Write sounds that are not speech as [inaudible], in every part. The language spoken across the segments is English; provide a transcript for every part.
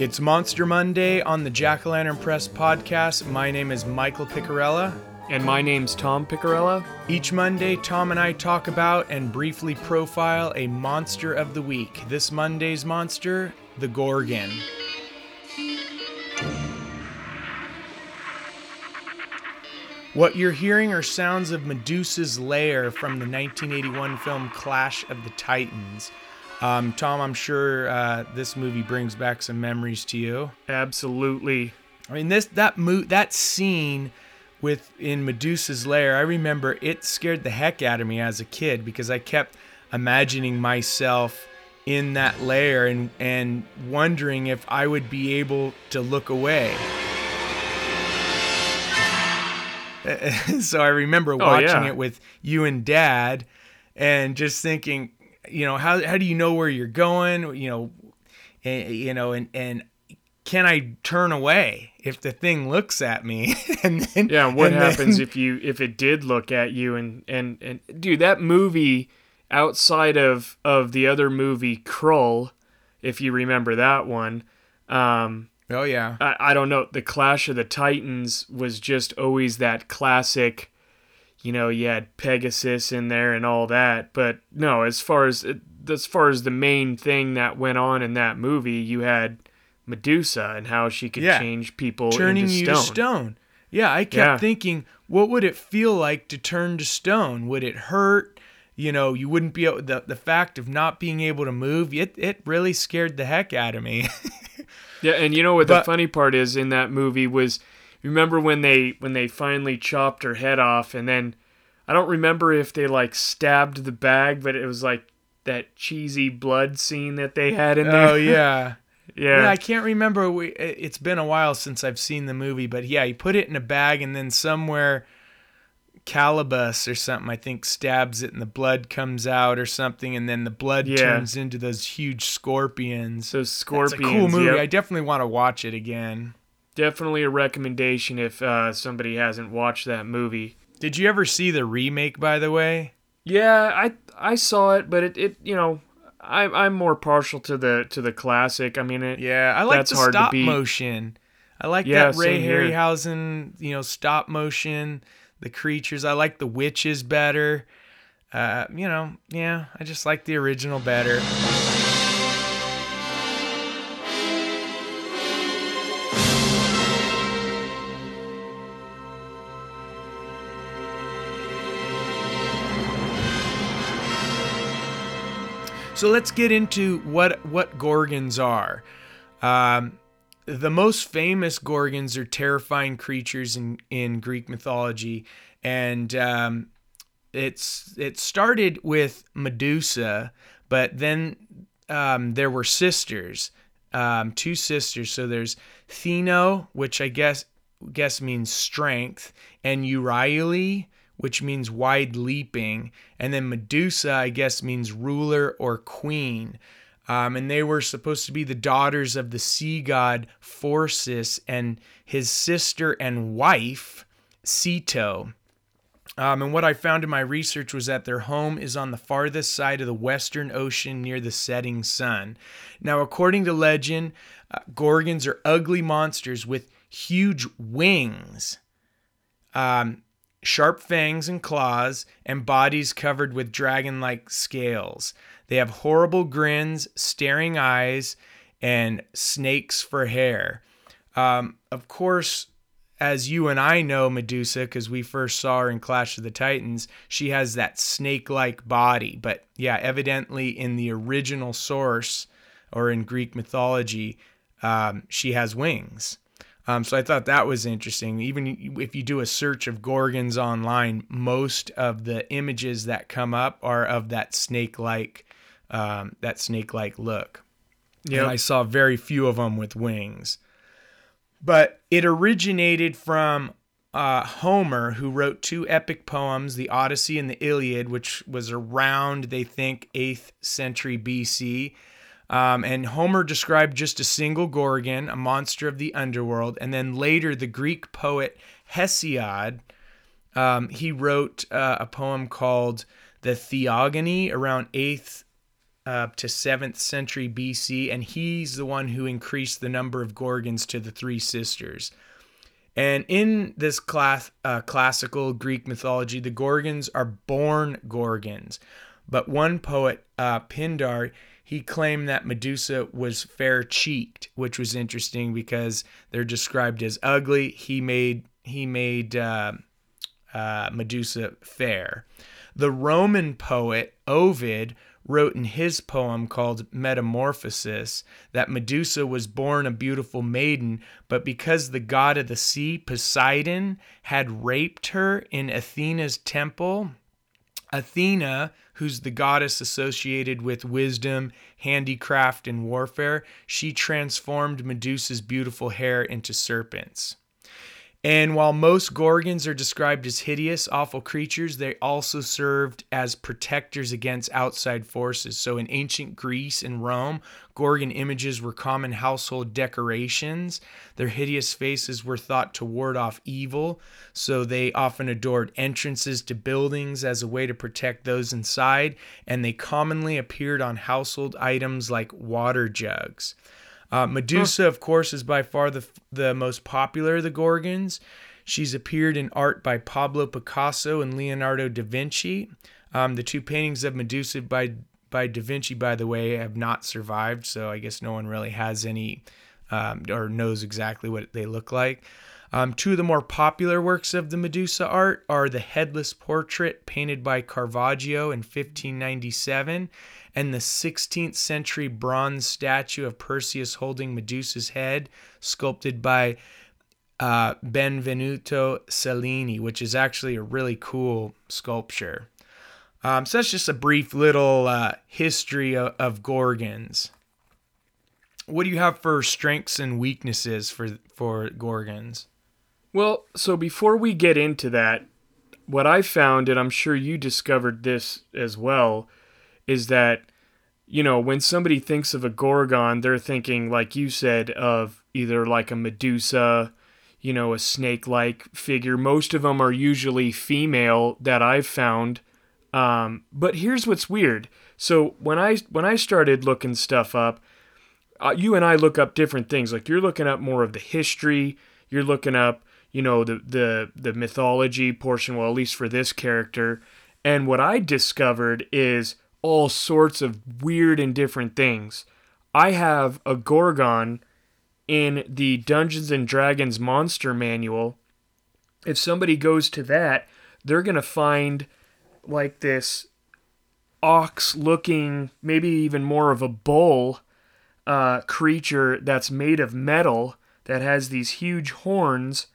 It's Monster Monday on the Jack o' Lantern Press podcast. My name is Michael Picarella. And my name's Tom Picarella. Each Monday, Tom and I talk about and briefly profile a monster of the week. This Monday's monster, the Gorgon. What you're hearing are sounds of Medusa's lair from the 1981 film Clash of the Titans. Um, Tom, I'm sure uh, this movie brings back some memories to you. Absolutely. I mean, this that mo- that scene with in Medusa's lair, I remember it scared the heck out of me as a kid because I kept imagining myself in that lair and and wondering if I would be able to look away. [laughs] so I remember watching oh, yeah. it with you and Dad, and just thinking, you know, how how do you know where you're going? You know, and, you know, and and can I turn away if the thing looks at me? [laughs] and then yeah, what happens then, if you if it did look at you? And and and dude, that movie outside of of the other movie Krull, if you remember that one. Um, oh yeah. I, I don't know. The Clash of the Titans was just always that classic you know, you had Pegasus in there and all that. But no, as far as as far as the main thing that went on in that movie, you had Medusa and how she could yeah. change people turning into you to stone. Yeah, I kept yeah. thinking, what would it feel like to turn to stone? Would it hurt? You know, you wouldn't be able, the the fact of not being able to move. It it really scared the heck out of me. [laughs] yeah, and you know what but, the funny part is in that movie was remember when they when they finally chopped her head off and then I don't remember if they like stabbed the bag, but it was like that cheesy blood scene that they had in there. Oh yeah. [laughs] yeah. yeah. I can't remember. It's been a while since I've seen the movie, but yeah, he put it in a bag and then somewhere Calibos or something, I think, stabs it and the blood comes out or something, and then the blood yeah. turns into those huge scorpions. Those scorpions. It's a cool movie. Yep. I definitely want to watch it again definitely a recommendation if uh, somebody hasn't watched that movie. Did you ever see the remake, by the way? Yeah, I I saw it, but it, it you know I I'm more partial to the to the classic. I mean, it, yeah, I like the stop motion. I like yeah, that Ray Harryhausen, you know, stop motion. The creatures. I like the witches better. Uh, you know, yeah, I just like the original better. So let's get into what what gorgons are. Um, the most famous gorgons are terrifying creatures in in Greek mythology, and um, it's it started with Medusa, but then um, there were sisters, um, two sisters. So there's Stheno, which I guess guess means strength, and Euryale, which means wide leaping. And then Medusa, I guess, means ruler or queen. Um, and they were supposed to be the daughters of the sea god Phorcys and his sister and wife, Ceto. Um, and what I found in my research was that their home is on the farthest side of the Western Ocean near the setting sun. Now, according to legend, uh, Gorgons are ugly monsters with huge wings. Um, sharp fangs and claws, and bodies covered with dragon like scales. They have horrible grins, staring eyes, and snakes for hair. Um, of course, as you and I know Medusa, because we first saw her in Clash of the Titans, she has that snake like body. But yeah, evidently in the original source or in Greek mythology, um, she has wings. Um, so I thought that was interesting. Even if you do a search of gorgons online, most of the images that come up are of that snake-like, um, that snake-like look. Yeah, I saw very few of them with wings. But it originated from uh, Homer, who wrote two epic poems, the Odyssey and the Iliad, which was around, they think, 8th century BC. Um, and Homer described just a single Gorgon, a monster of the underworld. And then later, the Greek poet Hesiod, um, he wrote uh, a poem called the Theogony around 8th to 7th century BC, and he's the one who increased the number of Gorgons to the three sisters. And in this class, uh, classical Greek mythology, the Gorgons are born Gorgons. But one poet, uh, Pindar, he claimed that Medusa was fair cheeked, which was interesting because they're described as ugly. He made he made uh, uh, Medusa fair. The Roman poet Ovid wrote in his poem called Metamorphosis that Medusa was born a beautiful maiden, but because the god of the sea, Poseidon, had raped her in Athena's temple, Athena, who's the goddess associated with wisdom, handicraft, and warfare, she transformed Medusa's beautiful hair into serpents. And while most Gorgons are described as hideous, awful creatures, they also served as protectors against outside forces. So in ancient Greece and Rome, Gorgon images were common household decorations. Their hideous faces were thought to ward off evil, so they often adored entrances to buildings as a way to protect those inside, and they commonly appeared on household items like water jugs. Uh, Medusa, huh. of course, is by far the the most popular of the Gorgons. She's appeared in art by Pablo Picasso and Leonardo da Vinci. Um, the two paintings of Medusa by by Da Vinci, by the way, have not survived, so I guess no one really has any um, or knows exactly what they look like. Um, two of the more popular works of the Medusa art are the headless portrait painted by Caravaggio in 1597 and the 16th century bronze statue of Perseus holding Medusa's head, sculpted by uh, Benvenuto Cellini, which is actually a really cool sculpture. Um, so that's just a brief little uh, history of, of Gorgons. What do you have for strengths and weaknesses for for Gorgons? Well, so before we get into that, what I found, and I'm sure you discovered this as well, is that you know when somebody thinks of a gorgon they're thinking like you said of either like a medusa you know a snake like figure. Most of them are usually female that i've found. Um, but here's what's weird. So when i when i started looking stuff up uh, you and i look up different things. Like you're looking up more of the history. You're looking up you know the the the mythology portion well at least for this character and what i discovered is all sorts of weird and different things. I have a Gorgon in the Dungeons and Dragons Monster Manual. If somebody goes to that, they're going to find like this ox looking, maybe even more of a bull uh, creature that's made of metal that has these huge horns.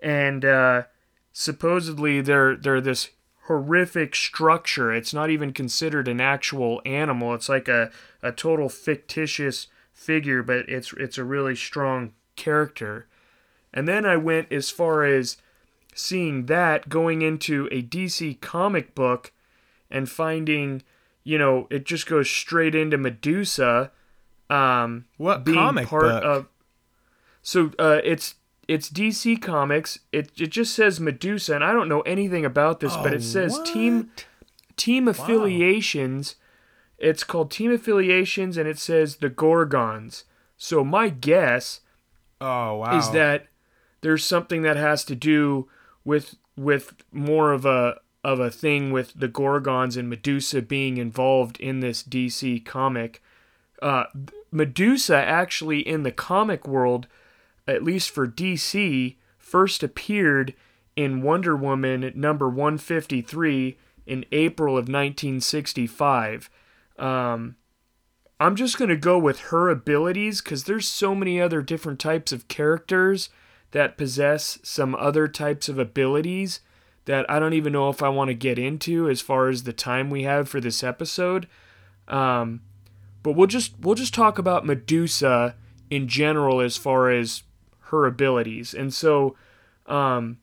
And uh, supposedly they're, they're this horrific structure. It's not even considered an actual animal. It's like a, a total fictitious figure, but it's it's a really strong character. And then I went as far as seeing that going into a DC comic book and finding, you know, it just goes straight into Medusa. Um, what being comic part book? of so uh, it's it's DC Comics. It it just says Medusa, and I don't know anything about this, oh, but it oh, says what? team team affiliations. Wow. It's called Team Affiliations, and it says the Gorgons. So my guess, oh wow, is that there's something that has to do with with more of a of a thing with the Gorgons and Medusa being involved in this DC comic. Uh, Medusa actually in the comic world at least for DC, first appeared in Wonder Woman number 153 in April of 1965. Um, I'm just going to go with her abilities because there's so many other different types of characters that possess some other types of abilities that I don't even know if I want to get into as far as the time we have for this episode. Um, but we'll just we'll just talk about Medusa in general as far as her abilities. And so, um,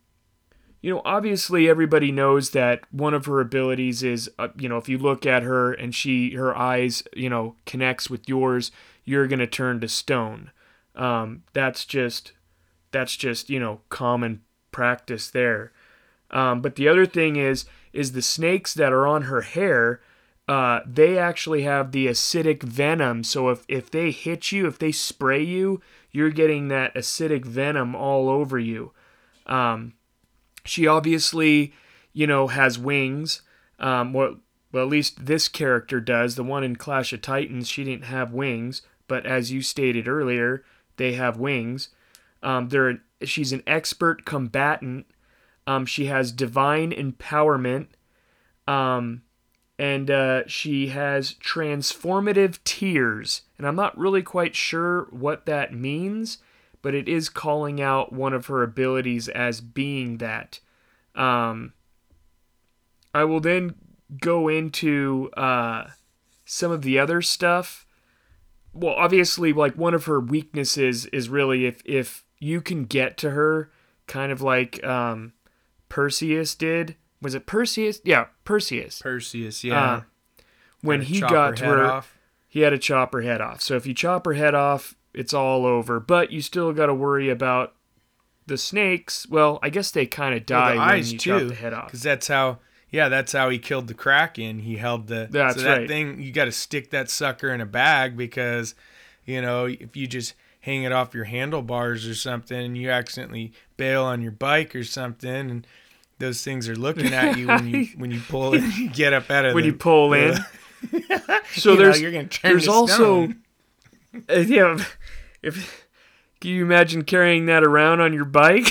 you know, obviously everybody knows that one of her abilities is, uh, you know, if you look at her and she, her eyes, you know, connects with yours, you're to turn to stone. Um, that's just, that's just, you know, common practice there. Um, but the other thing is, is the snakes that are on her hair. Uh, they actually have the acidic venom. So if, if they hit you, if they spray you, you're getting that acidic venom all over you. Um, she obviously, you know, has wings. Um, well, well, at least this character does. The one in Clash of Titans, she didn't have wings, but as you stated earlier, they have wings. Um, they're she's an expert combatant. Um, she has divine empowerment. Um, and uh, she has transformative tears. And I'm not really quite sure what that means, but it is calling out one of her abilities as being that. Um, I will then go into uh, some of the other stuff. Well, obviously, like one of her weaknesses is really if if you can get to her, kind of like um, Perseus did. Was it Perseus? Yeah, Perseus. Perseus, yeah. Uh, when he got to her, off. he had to chop her head off. So if you chop her head off, it's all over. But you still got to worry about the snakes. Well, I guess they kind of Well, die the when you chop the head off. because that's how. Yeah, that's how he killed the kraken. He held the. That's so that right. thing you got to stick that sucker in a bag because, you know, if you just hang it off your handlebars or something and you accidentally bail on your bike or something and those things are looking at you when you [laughs] when you pull it, [laughs] you get up out of when the, you pull in. [laughs] So you know, there's turn there's also uh, yeah. If can you imagine carrying that around on your bike?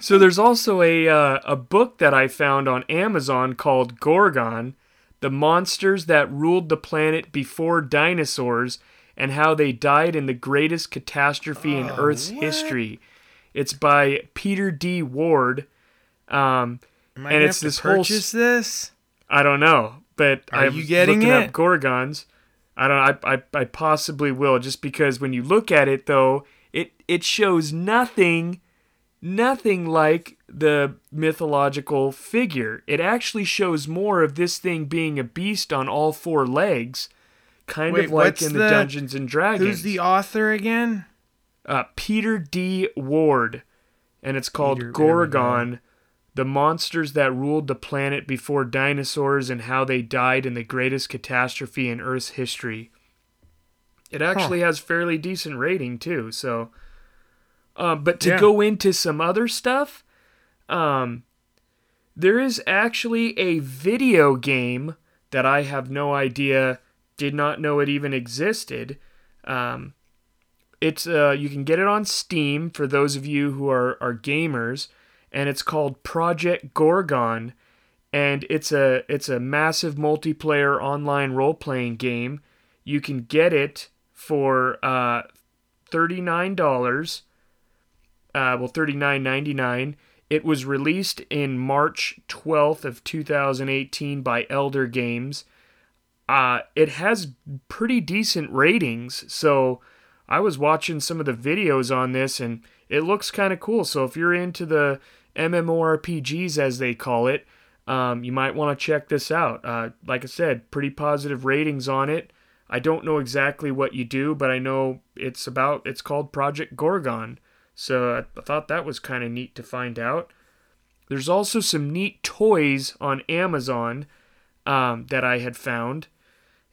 so there's also a uh, a book that I found on Amazon called Gorgon, the monsters that ruled the planet before dinosaurs and how they died in the greatest catastrophe in Oh, Earth's what? history. It's by Peter D. Ward. Um, Am I and it's this whole purchase this. I don't know, but Are I'm you getting looking it? up Gorgons. I don't. I, I I possibly will, just because when you look at it, though, it it shows nothing, nothing like the mythological figure. It actually shows more of this thing being a beast on all four legs, kind Wait, of like in the, the- Dungeons and Dragons. Who's the author again? Uh, Peter D. Ward, and it's called Peter- there we go. Gorgon, the monsters that ruled the planet before dinosaurs and how they died in the greatest catastrophe in Earth's history. It actually has fairly decent rating too. So, uh, but to Yeah. go into some other stuff, um, there is actually a video game that I have no idea, did not know it even existed. Um, it's uh, you can get it on Steam for those of you who are are gamers, and it's called Project Gorgon, and it's a it's a massive multiplayer online role playing game. You can get it for uh, thirty nine dollars. Uh, well, thirty nine ninety nine. It was released in March twelfth of two thousand eighteen by Elder Games. Uh, it has pretty decent ratings, so I was watching some of the videos on this and it looks kind of cool. So if you're into the MMORPGs as they call it, um, you might want to check this out. Uh, like I said, pretty positive ratings on it. I don't know exactly what you do, but I know it's about it's called Project Gorgon. So I, thought that was kind of neat to find out. There's also some neat toys on Amazon um, that I had found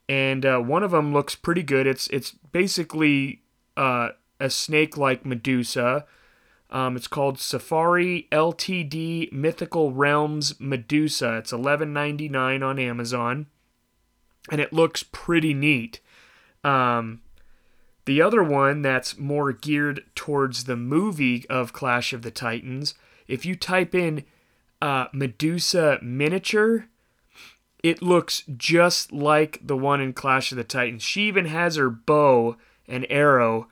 and uh, one of them looks pretty good. It's it's basically uh, a snake-like Medusa. Um, it's called Safari Ltd. Mythical Realms Medusa. It's eleven ninety nine on Amazon, and it looks pretty neat. Um, the other one that's more geared towards the movie of Clash of the Titans, if you type in uh, Medusa miniature, it looks just like the one in Clash of the Titans. She even has her bow and arrow,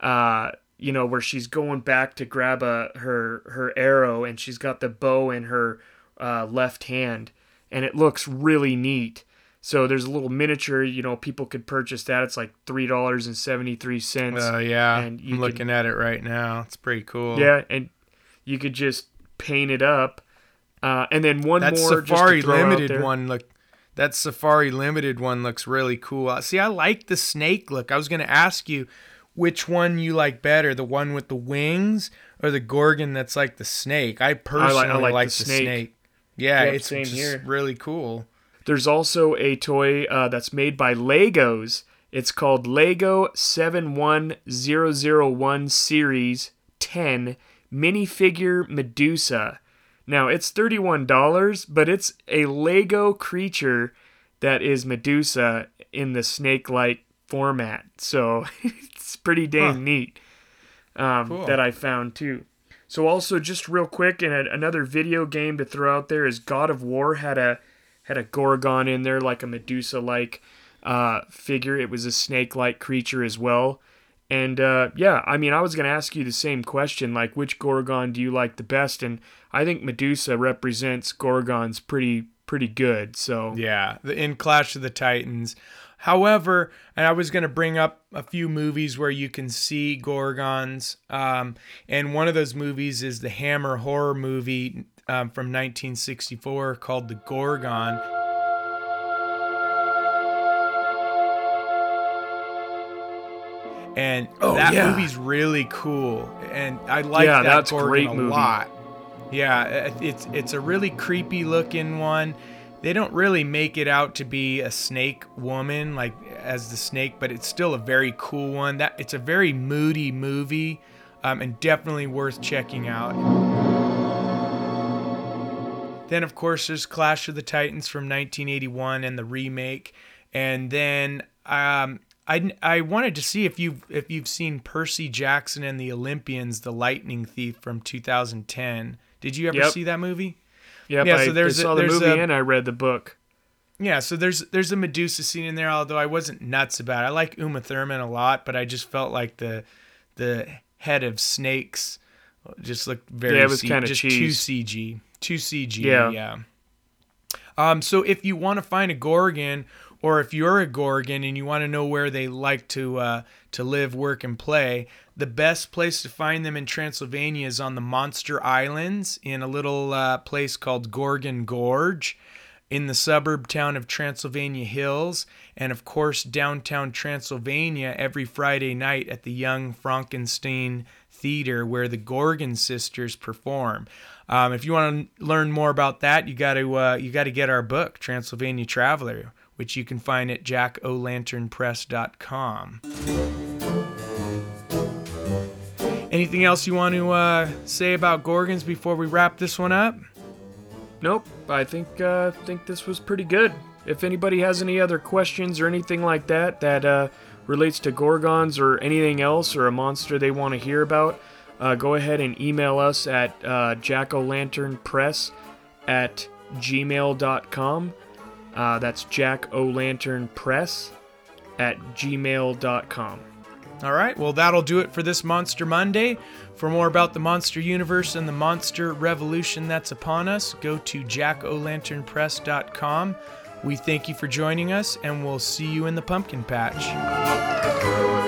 uh, you know, where she's going back to grab a her her arrow, and she's got the bow in her uh, left hand, and it looks really neat. So there's a little miniature, you know, people could purchase that. It's like three dollars and seventy three cents. Uh, yeah, and I'm looking at it right now. It's pretty cool. Yeah, and you could just paint it up. Uh, and then one that more Safari just to throw out Limited one look. That Safari Limited one looks really cool. Uh, See, I like the snake look. I was gonna ask you, which one you like better, the one with the wings or the gorgon that's like the snake. I personally I like, I like the, the snake. snake. Yeah, yep, it's just here. really cool. There's also a toy uh, that's made by Legos. It's called Lego 71001 Series 10 Minifigure Medusa. Now, it's $31, but it's a Lego creature that is Medusa in the snake like format. So [laughs] it's pretty dang huh. neat um, cool. that I found too. So also just real quick, and another video game to throw out there is God of War had a had a Gorgon in there like a Medusa like uh, figure. It was a snake like creature as well. And uh, yeah, I mean, I was going to ask you the same question like, which Gorgon do you like the best? And I think Medusa represents Gorgons pretty pretty good. So yeah, the in Clash of the Titans. However, and I was going to bring up a few movies where you can see Gorgons, um, and one of those movies is the Hammer horror movie um, from 1964 called The Gorgon. And oh, that yeah. movie's really cool, and I like yeah, that that's Gorgon great a movie. lot. Yeah, it's it's a really creepy looking one. They don't really make it out to be a snake woman like as the snake, but it's still a very cool one. That it's a very moody movie, um, and definitely worth checking out. Then of course there's Clash of the Titans from 1981 and the remake, and then um, I, I wanted to see if you if you've seen Percy Jackson and the Olympians, The Lightning Thief from 2010. Did you ever yep. see that movie? Yep, yeah. So there's I saw a, there's the movie a, and I read the book. Yeah, so there's there's a Medusa scene in there. Although I wasn't nuts about it. I like Uma Thurman a lot, but I just felt like the the head of snakes just looked very yeah, it was kind of just cheese. too CG, too CG. Yeah, yeah. Um, so if you want to find a Gorgon or if you're a Gorgon and you want to know where they like to uh, to live, work, and play, the best place to find them in Transylvania is on the Monster Islands in a little uh, place called Gorgon Gorge in the suburb town of Transylvania Hills, and of course, downtown Transylvania every Friday night at the Young Frankenstein Theater where the Gorgon sisters perform. Um, if you want to learn more about that, you got to uh, you got to get our book, Transylvania Traveler which you can find at jackolanternpress.com. Anything else you want to uh, say about Gorgons before we wrap this one up? Nope. I think uh, think this was pretty good. If anybody has any other questions or anything like that that uh, relates to Gorgons or anything else or a monster they want to hear about, uh, go ahead and email us at uh, jackolanternpress at gmail.com. Uh, that's Jack O Lantern Press at gmail.com. All right, well, that'll do it for this Monster Monday. For more about the monster universe and the monster revolution that's upon us, go to jackolanternpress.com. We thank you for joining us, and we'll see you in the pumpkin patch.